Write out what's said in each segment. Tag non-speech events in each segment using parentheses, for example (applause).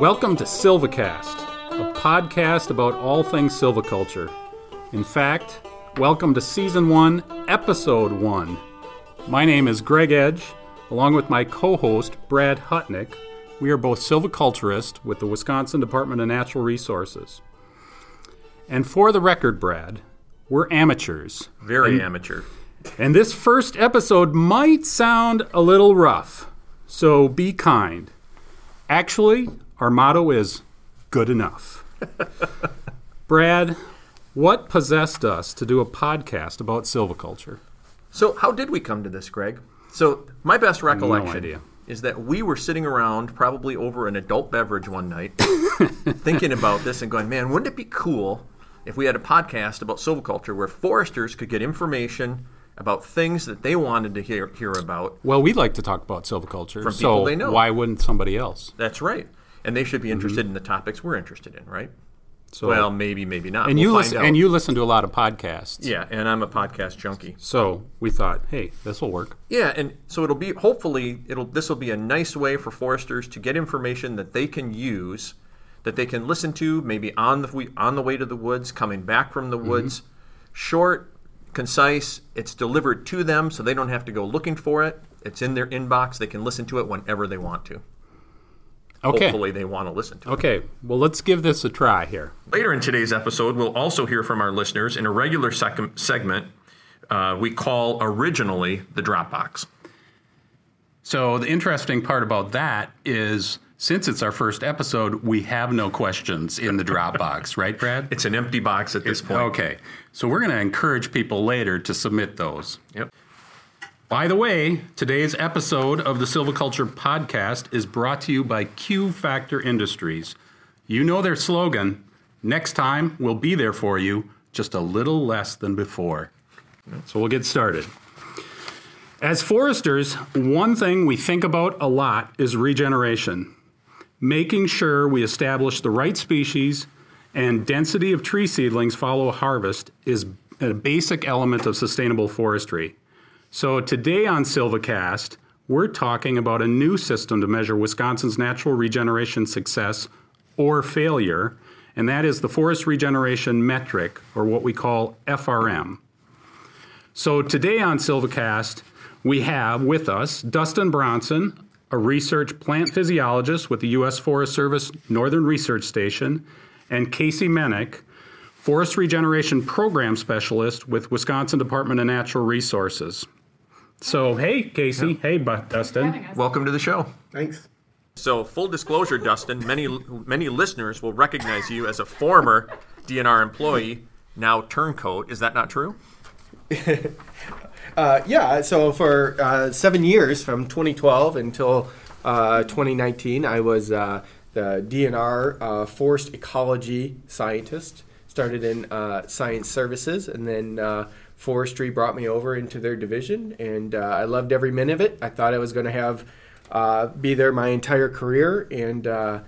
Welcome to Silvacast, a podcast about all things silviculture. In fact, welcome to Season 1, Episode 1. My name is Greg Edge, along with my co host, Brad Hutnik. We are both silviculturists with the Wisconsin Department of Natural Resources. And for the record, Brad, we're amateurs. Very amateur. And this first episode might sound a little rough, so be kind. Actually, our motto is good enough. (laughs) Brad, what possessed us to do a podcast about silviculture? So, how did we come to this, Greg? So, my best recollection idea. is that we were sitting around, probably over an adult beverage one night, (laughs) thinking about this and going, man, wouldn't it be cool if we had a podcast about silviculture where foresters could get information about things that they wanted to hear, hear about? Well, we like to talk about silviculture, From so they know. why wouldn't somebody else? That's right. And they should be interested mm-hmm. in the topics we're interested in, right? So, well, maybe, maybe not. and We'll you listen, out. and you listen to a lot of podcasts. Yeah, and I'm a podcast junkie. So we thought, hey, this will work. Yeah, and so it'll be hopefully it'll this will be a nice way for foresters to get information that they can use, that they can listen to maybe on the on the way to the woods, coming back from the woods. Mm-hmm. Short, concise. It's delivered to them, so they don't have to go looking for it. It's in their inbox. They can listen to it whenever they want to. Okay. Hopefully, they want to listen to it. Okay. Well, let's give this a try here. Later in today's episode, we'll also hear from our listeners in a regular sec- segment uh, we call originally the Dropbox. So the interesting part about that is since it's our first episode, we have no questions in the Dropbox, (laughs) right, Brad? It's an empty box at this point. Okay. So we're going to encourage people later to submit those. Yep. By the way, today's episode of the Silviculture podcast is brought to you by Q Factor Industries. You know their slogan next time we'll be there for you, just a little less than before. So we'll get started. As foresters, one thing we think about a lot is regeneration. Making sure we establish the right species and density of tree seedlings follow harvest is a basic element of sustainable forestry. So today on Silvacast, we're talking about a new system to measure Wisconsin's natural regeneration success or failure, and that is the Forest Regeneration Metric, or what we call FRM. So today on Silvacast, we have with us Dustin Bronson, a research plant physiologist with the U.S. Forest Service Northern Research Station, and Casey Menick, Forest Regeneration Program Specialist with Wisconsin Department of Natural Resources. So, hey, Casey. Hey, Bu- Dustin. Welcome to the show. Thanks. So, full disclosure, Dustin, many many listeners will recognize you as a former DNR employee, now turncoat. Is that not true? (laughs) Uh, yeah, so for uh, seven years, from 2012 until uh, 2019, I was uh, the DNR uh, forest ecology scientist. Started in uh, science services, and then uh, forestry brought me over into their division, and uh, I loved every minute of it. I thought I was going to have uh, be there my entire career, and uh,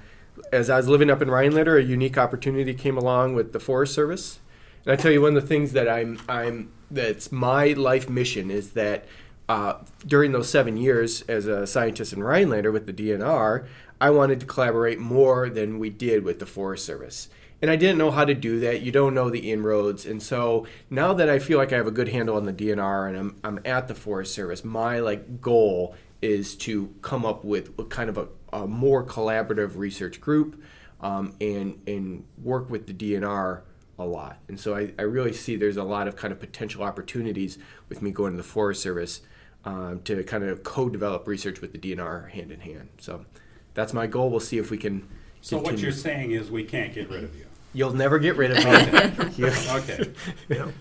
as I was living up in Rhinelander, a unique opportunity came along with the Forest Service. And I tell you, one of the things that I'm, I'm, that's my life mission is that uh, during those seven years as a scientist in Rhinelander with the DNR, I wanted to collaborate more than we did with the Forest Service. And I didn't know how to do that. You don't know the inroads. And so now that I feel like I have a good handle on the DNR and I'm, I'm at the Forest Service, my like goal is to come up with a kind of a, a more collaborative research group um, and, and work with the DNR a lot. And so I, I really see there's a lot of kind of potential opportunities with me going to the Forest Service um, to kind of co-develop research with the DNR hand in hand. So that's my goal. We'll see if we can. So, what you're saying is we can't get rid of you. You'll never get rid of me. (laughs) You- Okay. (laughs)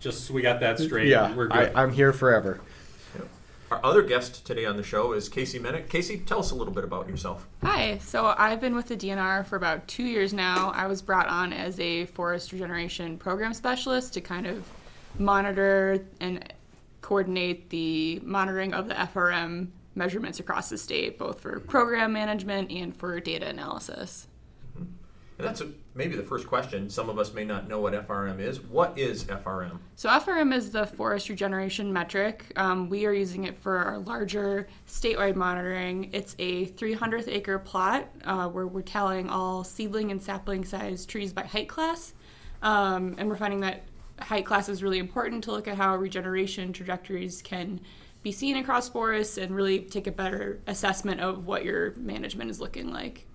Just so we got that straight. yeah, We're good. I'm here forever. Our other guest today on the show is Casey Menick. Casey, tell us a little bit about yourself. Hi, so I've been with the DNR for about two years now. I was brought on as a forest regeneration program specialist to kind of monitor and coordinate the monitoring of the FRM measurements across the state, both for program management and for data analysis. That's a, maybe the first question. Some of us may not know what FRM is. What is FRM? So FRM is the forest regeneration metric. Um, we are using it for our larger statewide monitoring. It's a 300th acre plot uh, where we're tallying all seedling and sapling size trees by height class. Um, and we're finding that height class is really important to look at how regeneration trajectories can be seen across forests and really take a better assessment of what your management is looking like.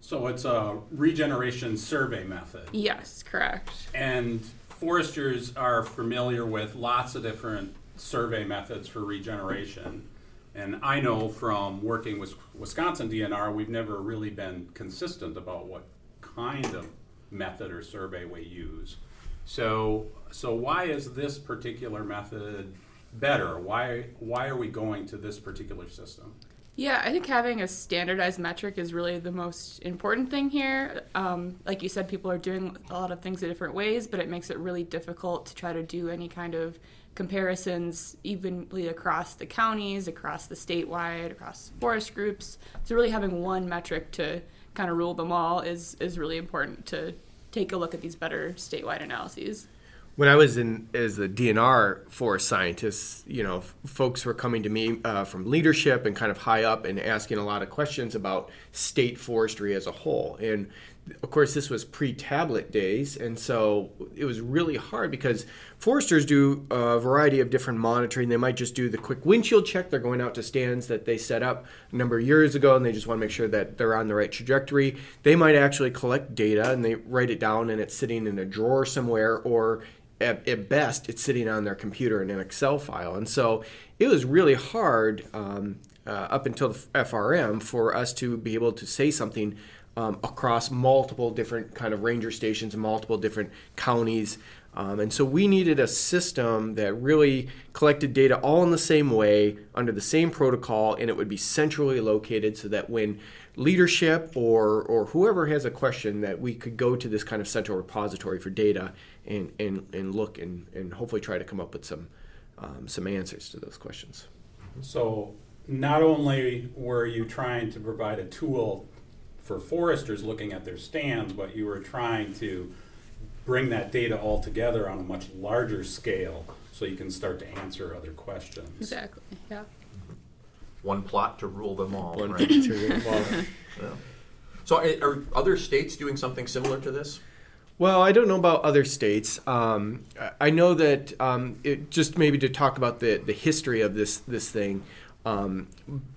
So it's a regeneration survey method. Yes, correct. And foresters are familiar with lots of different survey methods for regeneration. And I know from working with Wisconsin DNR, we've never really been consistent about what kind of method or survey we use. So, so why is this particular method better? Why, why are we going to this particular system? Yeah, I think having a standardized metric is really the most important thing here. Um, like you said, people are doing a lot of things in different ways, but it makes it really difficult to try to do any kind of comparisons evenly across the counties, across the statewide, across forest groups. So really having one metric to kind of rule them all is is really important to take a look at these better statewide analyses when I was in as a DNR forest scientist, you know, f- folks were coming to me uh, from leadership and kind of high up and asking a lot of questions about state forestry as a whole. And of course, this was pre-tablet days, and so it was really hard because foresters do a variety of different monitoring. They might just do the quick windshield check. They're going out to stands that they set up a number of years ago, and they just want to make sure that they're on the right trajectory. They might actually collect data and they write it down, and it's sitting in a drawer somewhere, or at, at, best, it's sitting on their computer in an Excel file. And so it was really hard um, uh, up until the FRM for us to be able to say something um, across multiple different kind of ranger stations multiple different counties. Um, and so we needed a system that really collected data all in the same way, under the same protocol, and it would be centrally located so that when leadership or, or whoever has a question, that we could go to this kind of central repository for data and, and, and look and, and hopefully try to come up with some, um, some answers to those questions. So, not only were you trying to provide a tool for foresters looking at their stands, but you were trying to bring that data all together on a much larger scale so you can start to answer other questions. Exactly, yeah. One plot to rule them all. One right? picture, well, (laughs) Yeah. So, are, are other states doing something similar to this? Well, I don't know about other states. Um, I know that um, it, just maybe to talk about the, the history of this this thing. Um,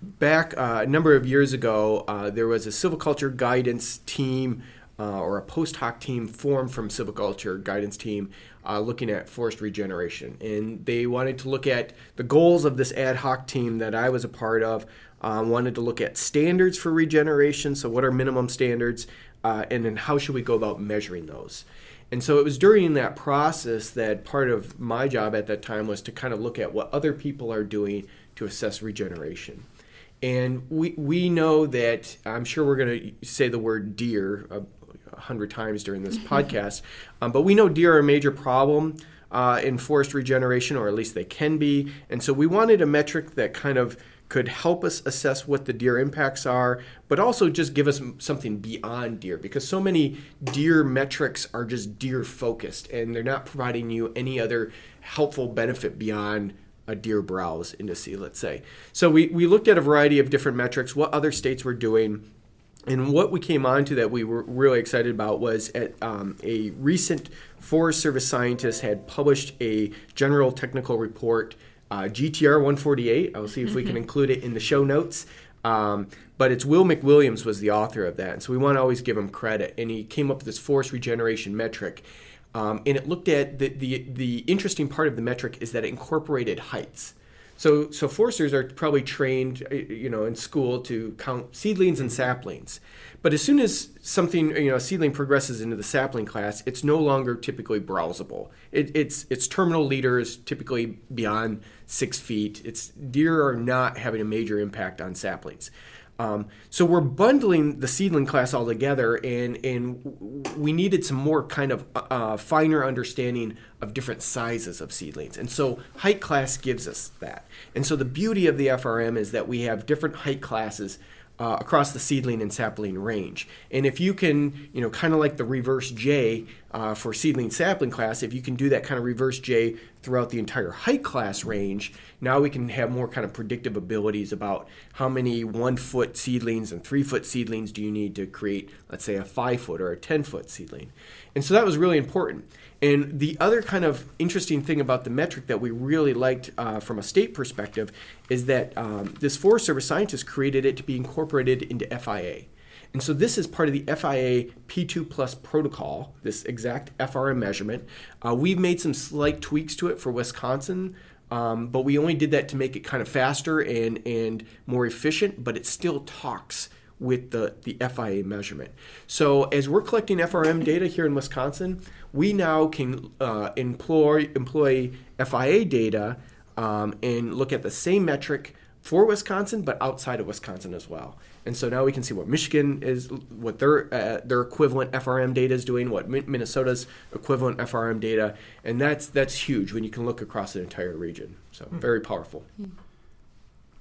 back uh, a number of years ago, uh, there was a silviculture guidance team uh, or a post hoc team formed from silviculture guidance team uh, looking at forest regeneration, and they wanted to look at the goals of this ad hoc team that I was a part of. Uh, wanted to look at standards for regeneration. So, what are minimum standards? uh, and then how should we go about measuring those? And so it was during that process that part of my job at that time was to kind of look at what other people are doing to assess regeneration. And we, we know that, I'm sure we're going to say the word deer a, a hundred times during this (laughs) podcast, um, but we know deer are a major problem uh, in forest regeneration, or at least they can be. And so we wanted a metric that kind of could help us assess what the deer impacts are, but also just give us something beyond deer because so many deer metrics are just deer focused and they're not providing you any other helpful benefit beyond a deer browse indice, let's say. So we, we looked at a variety of different metrics, what other states were doing. And what we came on to that we were really excited about was at um, a recent Forest Service scientist had published a general technical report uh, GTR 148. I'll see if we can include it in the show notes. Um, but it's Will McWilliams was the author of that, and so we want to always give him credit. And he came up with this forest regeneration metric, um, and it looked at the, the the interesting part of the metric is that it incorporated heights. So so foresters are probably trained, uh, you know, in school to count seedlings and saplings. But as soon as something, you know, a seedling progresses into the sapling class, it's no longer typically browsable. It, its its terminal leader is typically beyond six feet. It's deer are not having a major impact on saplings. Um, so we're bundling the seedling class all together, and and we needed some more kind of uh, finer understanding of different sizes of seedlings. And so height class gives us that. And so the beauty of the FRM is that we have different height classes uh, across the seedling and sapling range. And if you can, you know, kind of like the reverse J uh, for seedling sapling class, if you can do that kind of reverse J throughout the entire height class range, now we can have more kind of predictive abilities about how many one foot seedlings and three foot seedlings do you need to create, let's say, a five foot or a 10 foot seedling. And so that was really important. And the other kind of interesting thing about the metric that we really liked uh, from a state perspective is that um, this Forest Service scientist created it to be incorporated into FIA. And so this is part of the FIA P2 Plus protocol, this exact FRM measurement. Uh, we've made some slight tweaks to it for Wisconsin, um, but we only did that to make it kind of faster and, and more efficient, but it still talks with the, the FIA measurement. So as we're collecting FRM data here in Wisconsin, we now can uh, employ, employ FIA data um, and look at the same metric for Wisconsin, but outside of Wisconsin as well. And so now we can see what Michigan is, what their uh, their equivalent FRM data is doing, what Minnesota's equivalent FRM data, and that's that's huge when you can look across an entire region. So hmm. very powerful. Hmm.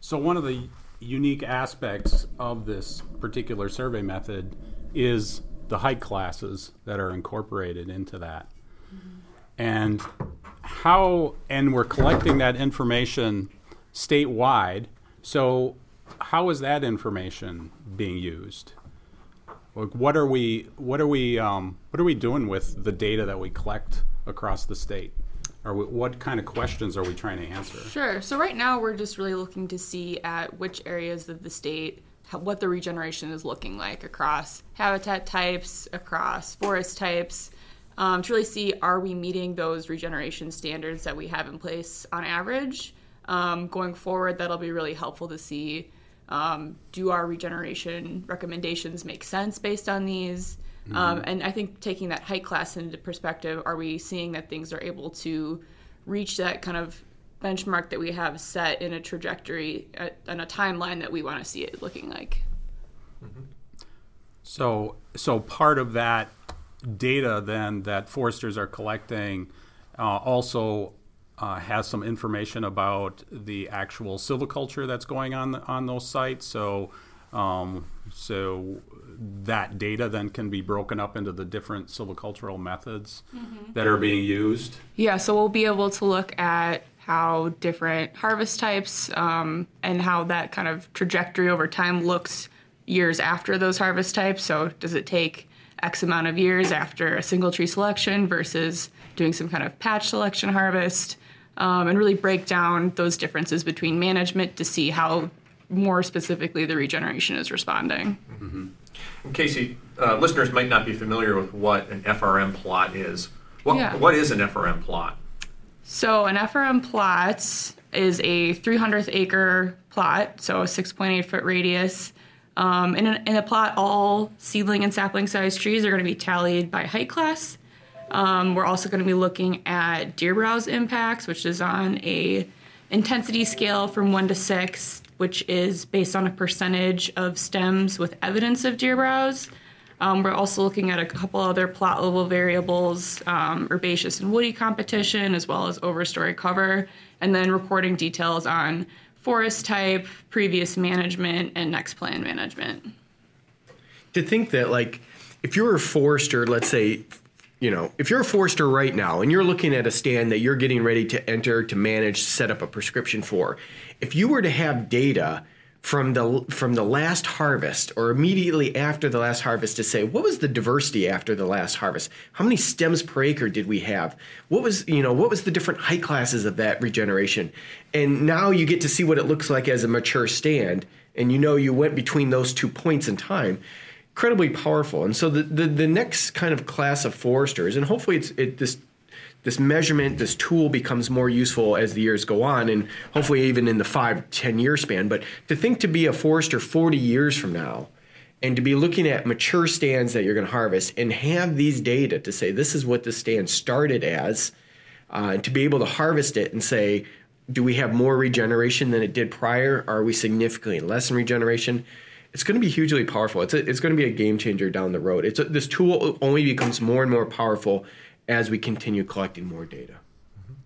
So one of the unique aspects of this particular survey method is the height classes that are incorporated into that. Mm-hmm. And how, and we're collecting that information statewide. So, how is that information being used? Like, what are we, what are we, um, what are we doing with the data that we collect across the state? Or what kind of questions are we trying to answer? Sure. So right now we're just really looking to see at which areas of the state what the regeneration is looking like across habitat types, across forest types, um, to really see are we meeting those regeneration standards that we have in place on average. Um, going forward, that'll be really helpful to see um, do our regeneration recommendations make sense based on these? Mm-hmm. Um, and I think taking that height class into perspective, are we seeing that things are able to reach that kind of benchmark that we have set in a trajectory and a timeline that we want to see it looking like? Mm-hmm. So, so part of that data then that foresters are collecting uh, also uh, has some information about the actual silviculture that's going on on those sites. So, um, so that data then can be broken up into the different silvicultural methods mm-hmm. that are being used. Yeah, so we'll be able to look at how different harvest types um, and how that kind of trajectory over time looks years after those harvest types. So, does it take X amount of years after a single tree selection versus doing some kind of patch selection harvest? Um, and really break down those differences between management to see how more specifically the regeneration is responding. Mm-hmm. Casey, uh, listeners might not be familiar with what an FRM plot is. What, yeah. what is an FRM plot? So, an FRM plot is a 300th acre plot, so a 6.8 foot radius. Um, in, a, in a plot, all seedling and sapling size trees are going to be tallied by height class. Um, we're also going to be looking at deer browse impacts, which is on a intensity scale from one to six, which is based on a percentage of stems with evidence of deer browse. Um, we're also looking at a couple other plot level variables, um, herbaceous and woody competition, as well as overstory cover, and then reporting details on forest type, previous management, and next plan management. To think that, like, if you're a forester, let's say, you know, if you're a forester right now and you're looking at a stand that you're getting ready to enter, to manage, set up a prescription for, if you were to have data from the from the last harvest or immediately after the last harvest to say what was the diversity after the last harvest? How many stems per acre did we have? What was you know what was the different height classes of that regeneration? And now you get to see what it looks like as a mature stand and you know you went between those two points in time incredibly powerful and so the the, the next kind of class of foresters and hopefully it's it this this measurement, this tool becomes more useful as the years go on, and hopefully even in the five, ten year span. But to think to be a forester 40 years from now, and to be looking at mature stands that you're going to harvest and have these data to say this is what the stand started as, uh, to be able to harvest it and say, do we have more regeneration than it did prior? Are we significantly less in regeneration? It's going to be hugely powerful. It's, a, it's going to be a game changer down the road. It's a, this tool only becomes more and more powerful as we continue collecting more data.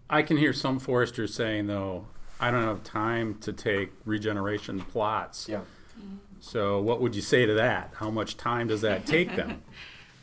I can hear some foresters saying, though, I don't have time to take regeneration plots. Yeah. So, what would you say to that? How much time does that take them? (laughs)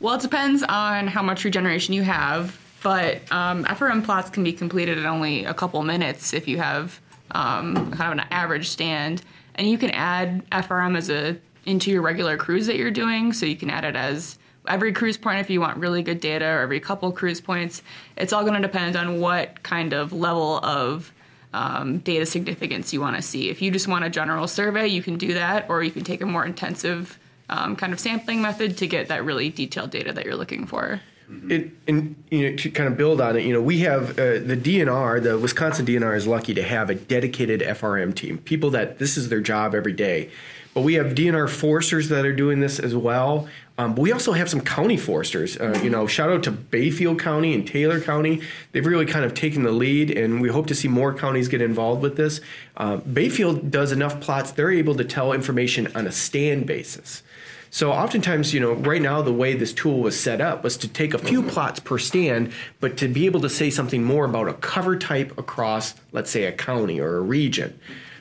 Well, it depends on how much regeneration you have, but um, FRM plots can be completed in only a couple minutes if you have um, kind of an average stand, and you can add FRM as a into your regular cruise that you're doing. So you can add it as every cruise point if you want really good data, or every couple cruise points. It's all going to depend on what kind of level of um, data significance you want to see. If you just want a general survey, you can do that, or you can take a more intensive um, kind of sampling method to get that really detailed data that you're looking for. It, and you know to kind of build on it, you know we have uh, the DNR, the Wisconsin DNR is lucky to have a dedicated FRM team, people that this is their job every day. But we have DNR foresters that are doing this as well. Um, but we also have some county foresters. Uh, you know, shout out to Bayfield County and Taylor County. They've really kind of taken the lead, and we hope to see more counties get involved with this. Uh, Bayfield does enough plots; they're able to tell information on a stand basis. So oftentimes, you know, right now the way this tool was set up was to take a few plots per stand, but to be able to say something more about a cover type across, let's say, a county or a region.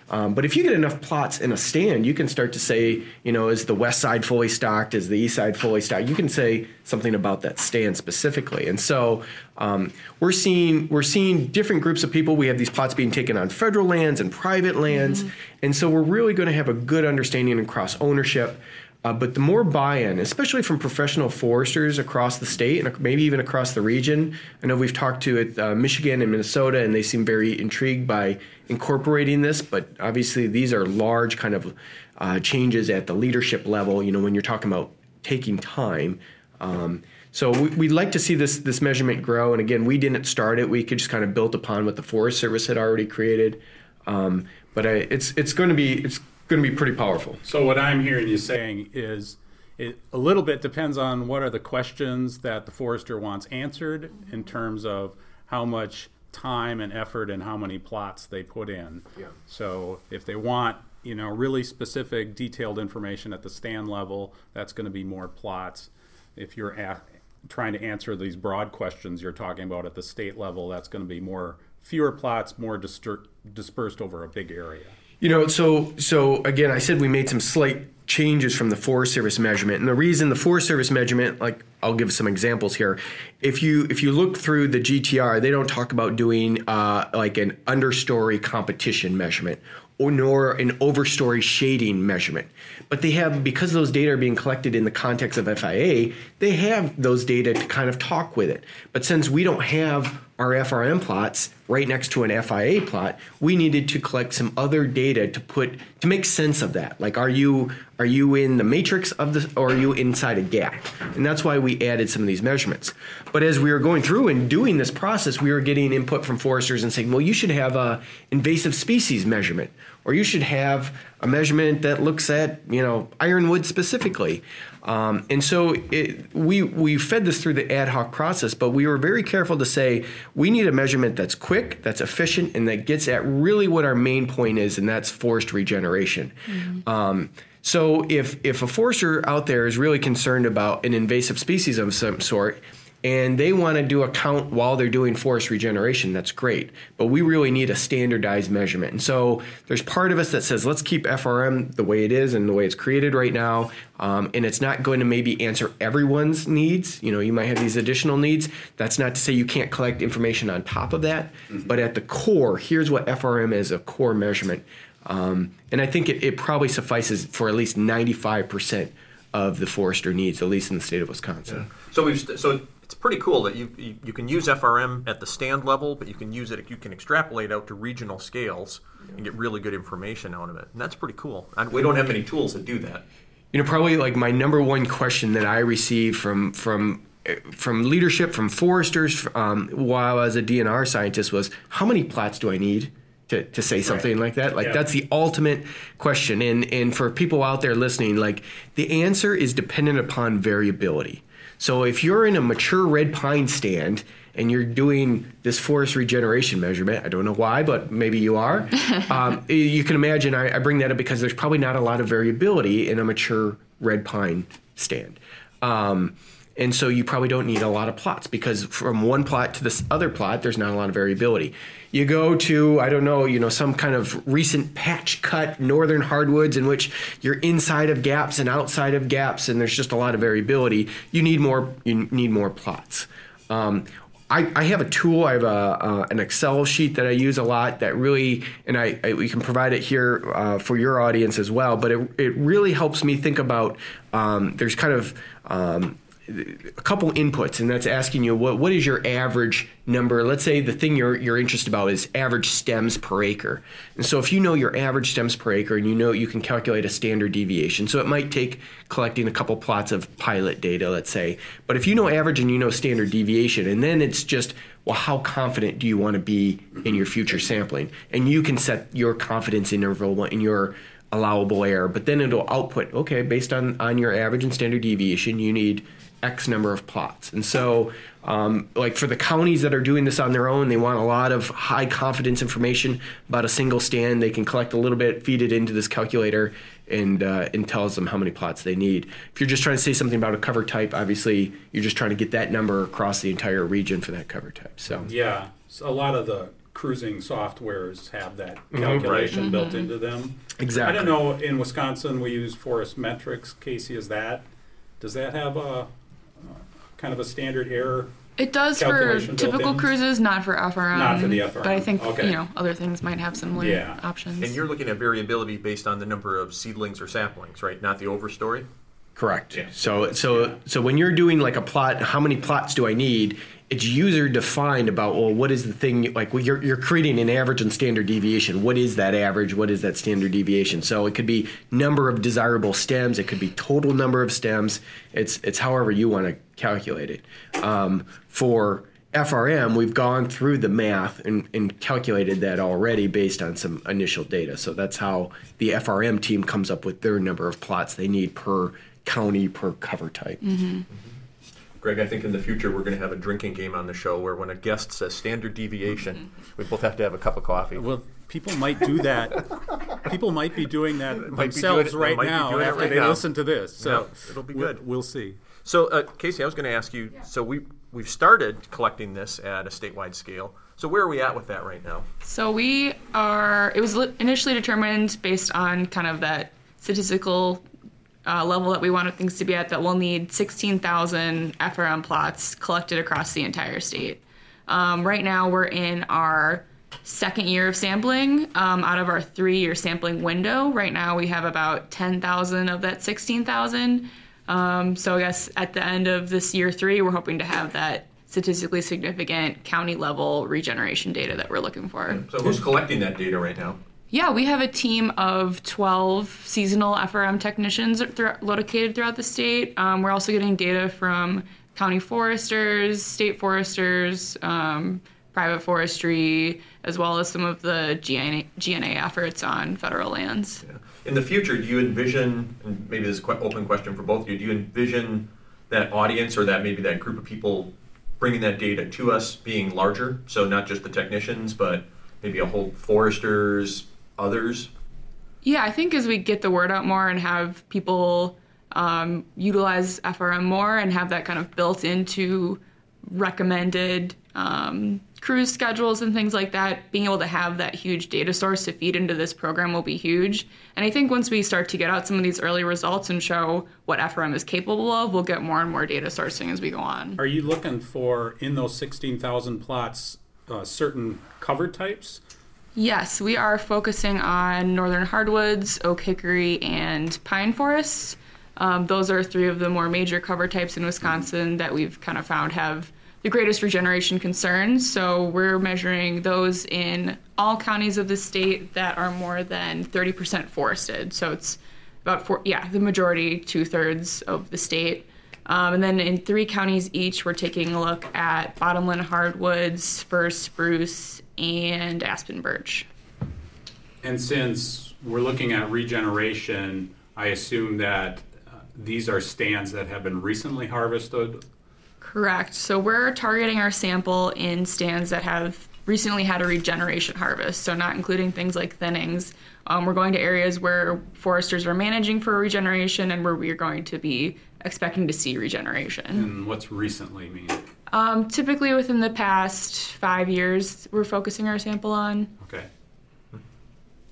Um, but if you get enough plots in a stand, you can start to say, you know, is the west side fully stocked? Is the east side fully stocked? You can say something about that stand specifically. And so um, we're seeing we're seeing different groups of people. We have these plots being taken on federal lands and private lands, mm-hmm. and so we're really going to have a good understanding across ownership. Uh, but the more buy-in, especially from professional foresters across the state and maybe even across the region, I know we've talked to uh, Michigan and Minnesota, and they seem very intrigued by incorporating this. But obviously, these are large kind of uh, changes at the leadership level. You know, when you're talking about taking time. Um, so we, would like to see this this measurement grow. And again, we didn't start it; we could just kind of build upon what the Forest Service had already created. Um, but I, it's it's going to be it's going to be pretty powerful. So what I'm hearing you saying is it a little bit depends on what are the questions that the forester wants answered in terms of how much time and effort and how many plots they put in. Yeah. So if they want, you know, really specific detailed information at the stand level, that's going to be more plots. If you're at, trying to answer these broad questions you're talking about at the state level, that's going to be more fewer plots, more disper- dispersed over a big area. You know, so so again, I said we made some slight changes from the Forest Service measurement, and the reason the Forest Service measurement, like I'll give some examples here. If you if you look through the GTR, they don't talk about doing uh, like an understory competition measurement or nor an overstory shading measurement. But they have because those data are being collected in the context of FIA, they have those data to kind of talk with it. But since we don't have our FRM plots right next to an FIA plot, we needed to collect some other data to put to make sense of that. Like, are you are you in the matrix of the, or are you inside a gap? And that's why we added some of these measurements. But as we were going through and doing this process, we were getting input from foresters and saying, well, you should have a invasive species measurement, or you should have a measurement that looks at you know ironwood specifically. Um, and so it, we we fed this through the ad hoc process, but we were very careful to say we need a measurement that's quick, that's efficient, and that gets at really what our main point is, and that's forest regeneration. Mm-hmm. Um, so if if a forester out there is really concerned about an invasive species of some sort, and they want to do a count while they're doing forest regeneration, that's great. But we really need a standardized measurement. And so there's part of us that says, let's keep FRM the way it is and the way it's created right now. Um, and it's not going to maybe answer everyone's needs. You know, you might have these additional needs. That's not to say you can't collect information on top of that. Mm-hmm. But at the core, here's what FRM is a core measurement. Um, and I think it, it probably suffices for at least 95% of the forester needs, at least in the state of Wisconsin. Yeah. So we've st- so it's pretty cool that you, you, you can use FRM at the stand level, but you can use it you can extrapolate out to regional scales and get really good information out of it. And that's pretty cool. And we don't have many tools that do that. You know, probably like my number one question that I receive from from from leadership from foresters um, while as a DNR scientist was how many plats do I need? To, to say something right. like that like yeah. that's the ultimate question and and for people out there listening like the answer is dependent upon variability so if you're in a mature red pine stand and you're doing this forest regeneration measurement, I don't know why, but maybe you are. (laughs) um, you can imagine I, I, bring that up because there's probably not a lot of variability in a mature red pine stand. Um, and so you probably don't need a lot of plots because from one plot to this other plot, there's not a lot of variability. You go to I don't know, you know, some kind of recent patch cut northern hardwoods in which you're inside of gaps and outside of gaps, and there's just a lot of variability. You need more. You need more plots. Um, I, I, have a tool. I have a, uh, an Excel sheet that I use a lot. That really, and I, I we can provide it here uh, for your audience as well. But it, it really helps me think about. Um, there's kind of um, a couple inputs, and that's asking you what what is your average number? Let's say the thing you're you're interested about is average stems per acre. And so if you know your average stems per acre, and you know you can calculate a standard deviation, so it might take collecting a couple plots of pilot data, let's say. But if you know average and you know standard deviation, and then it's just well, how confident do you want to be in your future sampling? And you can set your confidence interval in your allowable error, but then it'll output okay based on on your average and standard deviation. You need X number of plots. And so, um, like for the counties that are doing this on their own, they want a lot of high confidence information about a single stand. They can collect a little bit, feed it into this calculator, and uh, and tells them how many plots they need. If you're just trying to say something about a cover type, obviously you're just trying to get that number across the entire region for that cover type. So yeah, so a lot of the cruising softwares have that calculation mm-hmm. built into them. Exactly. I don't know. In Wisconsin, we use Forest Metrix. Casey, is that does that have a kind of a standard error? It does for typical cruises, not for FRM. Not for the FRM. But I think okay. you know other things might have similar yeah. options. And you're looking at variability based on the number of seedlings or saplings, right? Not the overstory. Correct. Yeah. So so yeah. so when you're doing like a plot, how many plots do I need? It's user defined about well what is the thing like well, you're, you're creating an average and standard deviation what is that average what is that standard deviation so it could be number of desirable stems it could be total number of stems it's it's however you want to calculate it um, for FRM, we've gone through the math and, and, calculated that already based on some initial data. So that's how the FRM team comes up with their number of plots they need per county per cover type. Mm-hmm. Greg, I think in the future we're going to have a drinking game on the show where when a guest says standard deviation, we both have to have a cup of coffee. Well, people might do that. people might be doing that themselves doing it, right now after right they now. listen to this. So yeah, it'll be good. We'll, we'll see. So, uh, Casey, I was going to ask you. Yeah. So we we've started collecting this at a statewide scale. So where are we at with that right now? So we are. It was initially determined based on kind of that statistical uh, level that we wanted things to be at, that we'll need 16,000 FRM plots collected across the entire state. Um, right now, we're in our second year of sampling um, out of our three year sampling window. Right now, we have about 10,000 of that 16,000. Um, so, I guess at the end of this year three, we're hoping to have that statistically significant county level regeneration data that we're looking for. So, who's collecting that data right now? Yeah, we have a team of 12 seasonal FRM technicians located throughout the state. Um, we're also getting data from county foresters, state foresters, um, private forestry, as well as some of the GNA, GNA efforts on federal lands. Yeah. In the future, do you envision, and maybe this is an open question for both of you, do you envision that audience or that maybe that group of people bringing that data to us being larger? So not just the technicians, but maybe a whole foresters, others? Yeah, I think as we get the word out more and have people um, utilize FRM more and have that kind of built into recommended um, cruise schedules and things like that, being able to have that huge data source to feed into this program will be huge. And I think once we start to get out some of these early results and show what FRM is capable of, we'll get more and more data sourcing as we go on. Are you looking for, in those 16,000 plots, uh, certain cover types? Yes, we are focusing on northern hardwoods, oak hickory, and pine forests. Um, those are three of the more major cover types in Wisconsin that we've kind of found have the greatest regeneration concerns. So we're measuring those in all counties of the state that are more than 30% forested. So it's about four, yeah, the majority, two thirds of the state. Um, and then in three counties each, we're taking a look at bottomland hardwoods, fir spruce, and aspen birch. And since we're looking at regeneration, I assume that uh, these are stands that have been recently harvested? Correct. So we're targeting our sample in stands that have recently had a regeneration harvest, so not including things like thinnings. Um, we're going to areas where foresters are managing for regeneration and where we are going to be expecting to see regeneration. And what's recently mean? Um, typically, within the past five years, we're focusing our sample on. Okay.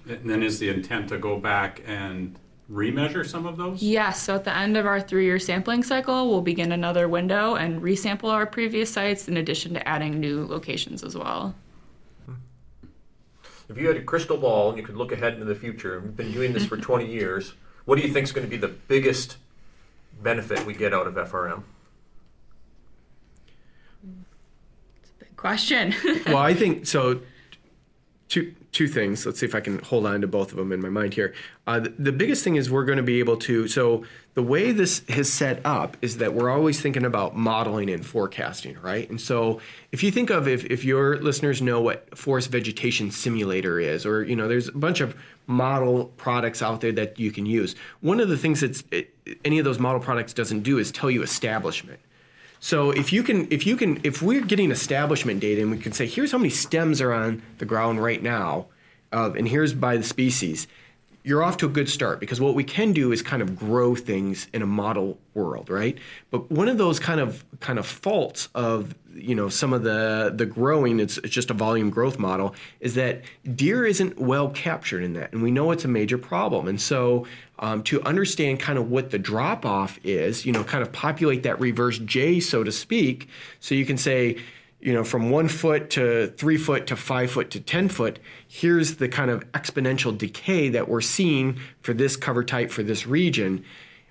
And then is the intent to go back and remeasure some of those? Yes, so at the end of our three year sampling cycle, we'll begin another window and resample our previous sites in addition to adding new locations as well. If you had a crystal ball and you could look ahead into the future, and we've been doing this for 20 years, what do you think is going to be the biggest benefit we get out of FRM? It's a big question. (laughs) well, I think so. Two two things. Let's see if I can hold on to both of them in my mind here. Uh, the, the biggest thing is we're going to be able to. So the way this is set up is that we're always thinking about modeling and forecasting, right? And so if you think of if if your listeners know what forest vegetation simulator is, or you know, there's a bunch of model products out there that you can use. One of the things that any of those model products doesn't do is tell you establishment. So if you can, if you can, if we're getting establishment data and we can say, here's how many stems are on the ground right now, uh, and here's by the species, you're off to a good start because what we can do is kind of grow things in a model world, right? But one of those kind of kind of faults of you know some of the the growing, it's, it's just a volume growth model, is that deer isn't well captured in that, and we know it's a major problem. And so um, to understand kind of what the drop off is, you know, kind of populate that reverse J, so to speak, so you can say, you know, from one foot to three foot to five foot to 10 foot, here's the kind of exponential decay that we're seeing for this cover type for this region.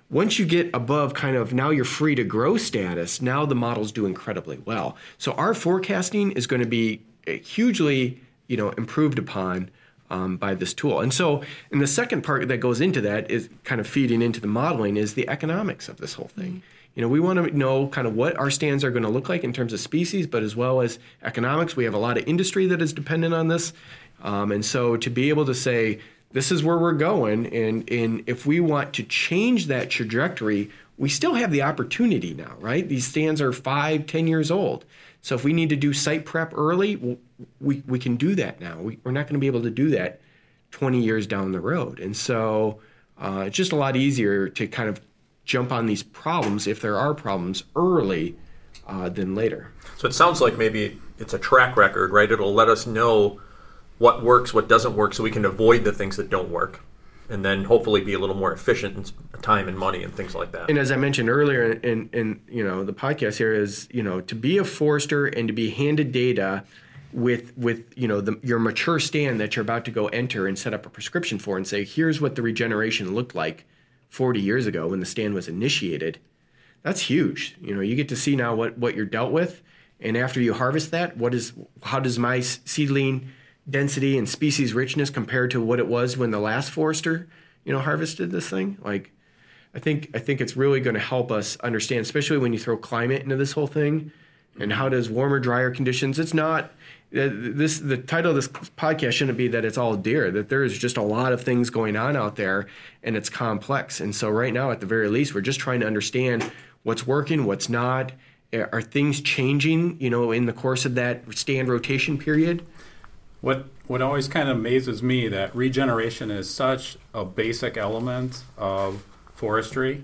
Once you get above kind of now you're free to grow status, now the models do incredibly well. So our forecasting is going to be hugely, you know, improved upon um, by this tool. And so, and the second part that goes into that is kind of feeding into the modeling is the economics of this whole thing. You know, we want to know kind of what our stands are going to look like in terms of species, but as well as economics. We have a lot of industry that is dependent on this. Um, and so to be able to say, this is where we're going, and, and if we want to change that trajectory, we still have the opportunity now, right? These stands are five, ten years old. So if we need to do site prep early, we, we can do that now. We, are not going to be able to do that 20 years down the road. And so uh, it's just a lot easier to kind of jump on these problems if there are problems early uh, than later. So it sounds like maybe it's a track record, right? It'll let us know what works, what doesn't work, so we can avoid the things that don't work and then hopefully be a little more efficient in time and money and things like that. And as I mentioned earlier in, in you know the podcast here is you know to be a forester and to be handed data with with you know the, your mature stand that you're about to go enter and set up a prescription for and say here's what the regeneration looked like 40 years ago when the stand was initiated. That's huge. You know you get to see now what what you're dealt with, and after you harvest that, what is how does my seedling density and species richness compared to what it was when the last forester, you know, harvested this thing. Like, I think I think it's really going to help us understand, especially when you throw climate into this whole thing, and how does warmer, drier conditions. It's not this. The title of this podcast shouldn't be that it's all deer. That there is just a lot of things going on out there, and it's complex. And so right now, at the very least, we're just trying to understand what's working, what's not. Are things changing? You know, in the course of that stand rotation period. What what always kind of amazes me that regeneration is such a basic element of forestry,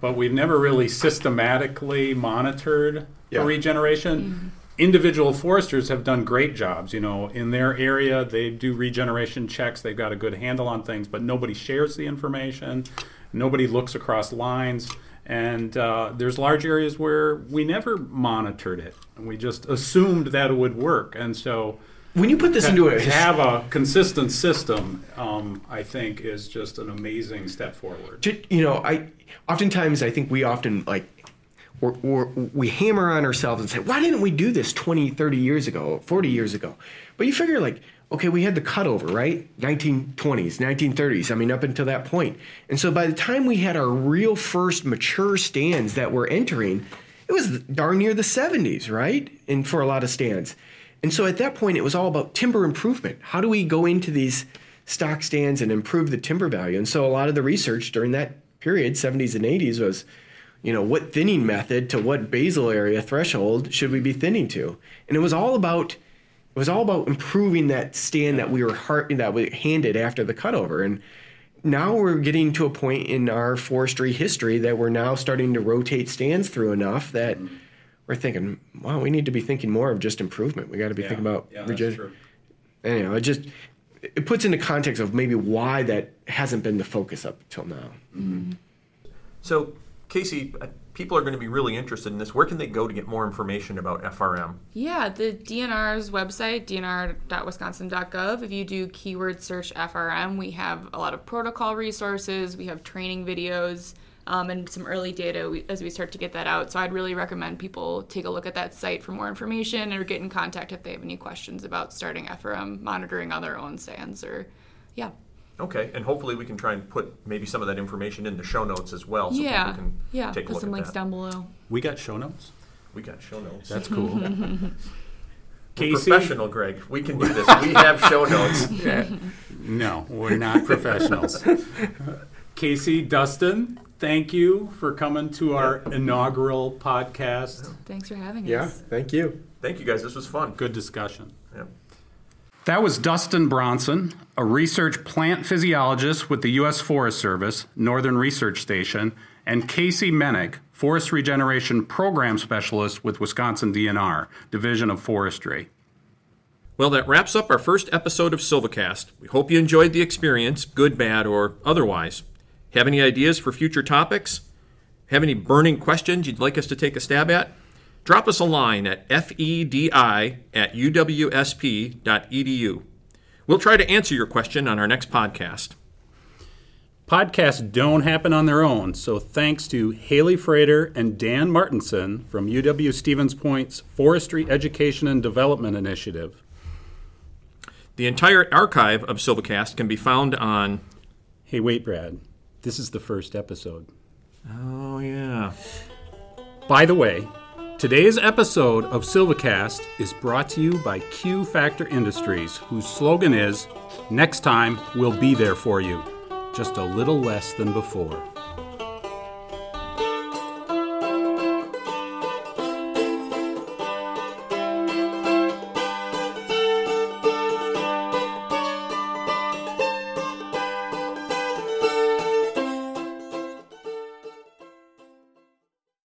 but we've never really systematically monitored yeah. regeneration. Mm-hmm. Individual foresters have done great jobs. You know, in their area, they do regeneration checks. They've got a good handle on things, but nobody shares the information. Nobody looks across lines. And uh, there's large areas where we never monitored it. We just assumed that it would work. And so when you put this into a to have a consistent system, um, I think is just an amazing step forward. You know, I oftentimes I think we often like we're, we're, we hammer on ourselves and say, why didn't we do this 20, 30 years ago, 40 years ago? But you figure like, okay, we had the cutover, right? 1920s, 1930s. I mean, up until that point. And so by the time we had our real first mature stands that were entering, it was darn near the 70s, right? And for a lot of stands. And so at that point, it was all about timber improvement. How do we go into these stock stands and improve the timber value? And so a lot of the research during that period, 70s and 80s, was, you know, what thinning method to what basal area threshold should we be thinning to? And it was all about it was all about improving that stand that we were heart, that we handed after the cutover. And now we're getting to a point in our forestry history that we're now starting to rotate stands through enough that mm-hmm. we're thinking, wow, we need to be thinking more of just improvement. We got to be thinking about regi- And, you know, it just it puts into context of maybe why that hasn't been the focus up till now. Mm-hmm. So, Casey, uh, people are going to be really interested in this. Where can they go to get more information about FRM? Yeah, the DNR's website, dnr.wisconsin.gov. If you do keyword search FRM, we have a lot of protocol resources, we have training videos, um, and some early data as we start to get that out. So I'd really recommend people take a look at that site for more information or get in contact if they have any questions about starting FRM monitoring on their own stands or, yeah. Okay, and hopefully we can try and put maybe some of that information in the show notes as well, so yeah, people can yeah. take a Put look some at links that. down below. We got show notes. We got show notes. That's cool. (laughs) We're Casey, professional, Greg. We can do this. We have show notes. (laughs) no, we're not professionals. (laughs) Casey, Dustin, thank you for coming to our inaugural podcast. Thanks for having us. Yeah, thank you. Thank you guys. This was fun. Good discussion. Yeah. That was Dustin Bronson, a research plant physiologist with the U.S. Forest Service, Northern Research Station, and Casey Menick, Forest Regeneration Program Specialist with Wisconsin DNR, Division of Forestry. Well, that wraps up our first episode of Silvacast. We hope you enjoyed the experience, good, bad, or otherwise. Have any ideas for future topics? Have any burning questions you'd like us to take a stab at? Drop us a line at fedi at uwsp.edu. We'll try to answer your question on our next podcast. Podcasts don't happen on their own, so thanks to Haley Frater and Dan Martinson from UW Stevens Point's Forestry Education and Development Initiative. The entire archive of Silvacast can be found on. Hey, wait, Brad. This is the first episode. Oh, yeah. By the way, today's episode of Silvacast is brought to you by Q Factor Industries, whose slogan is Next time, we'll be there for you. Just a little less than before.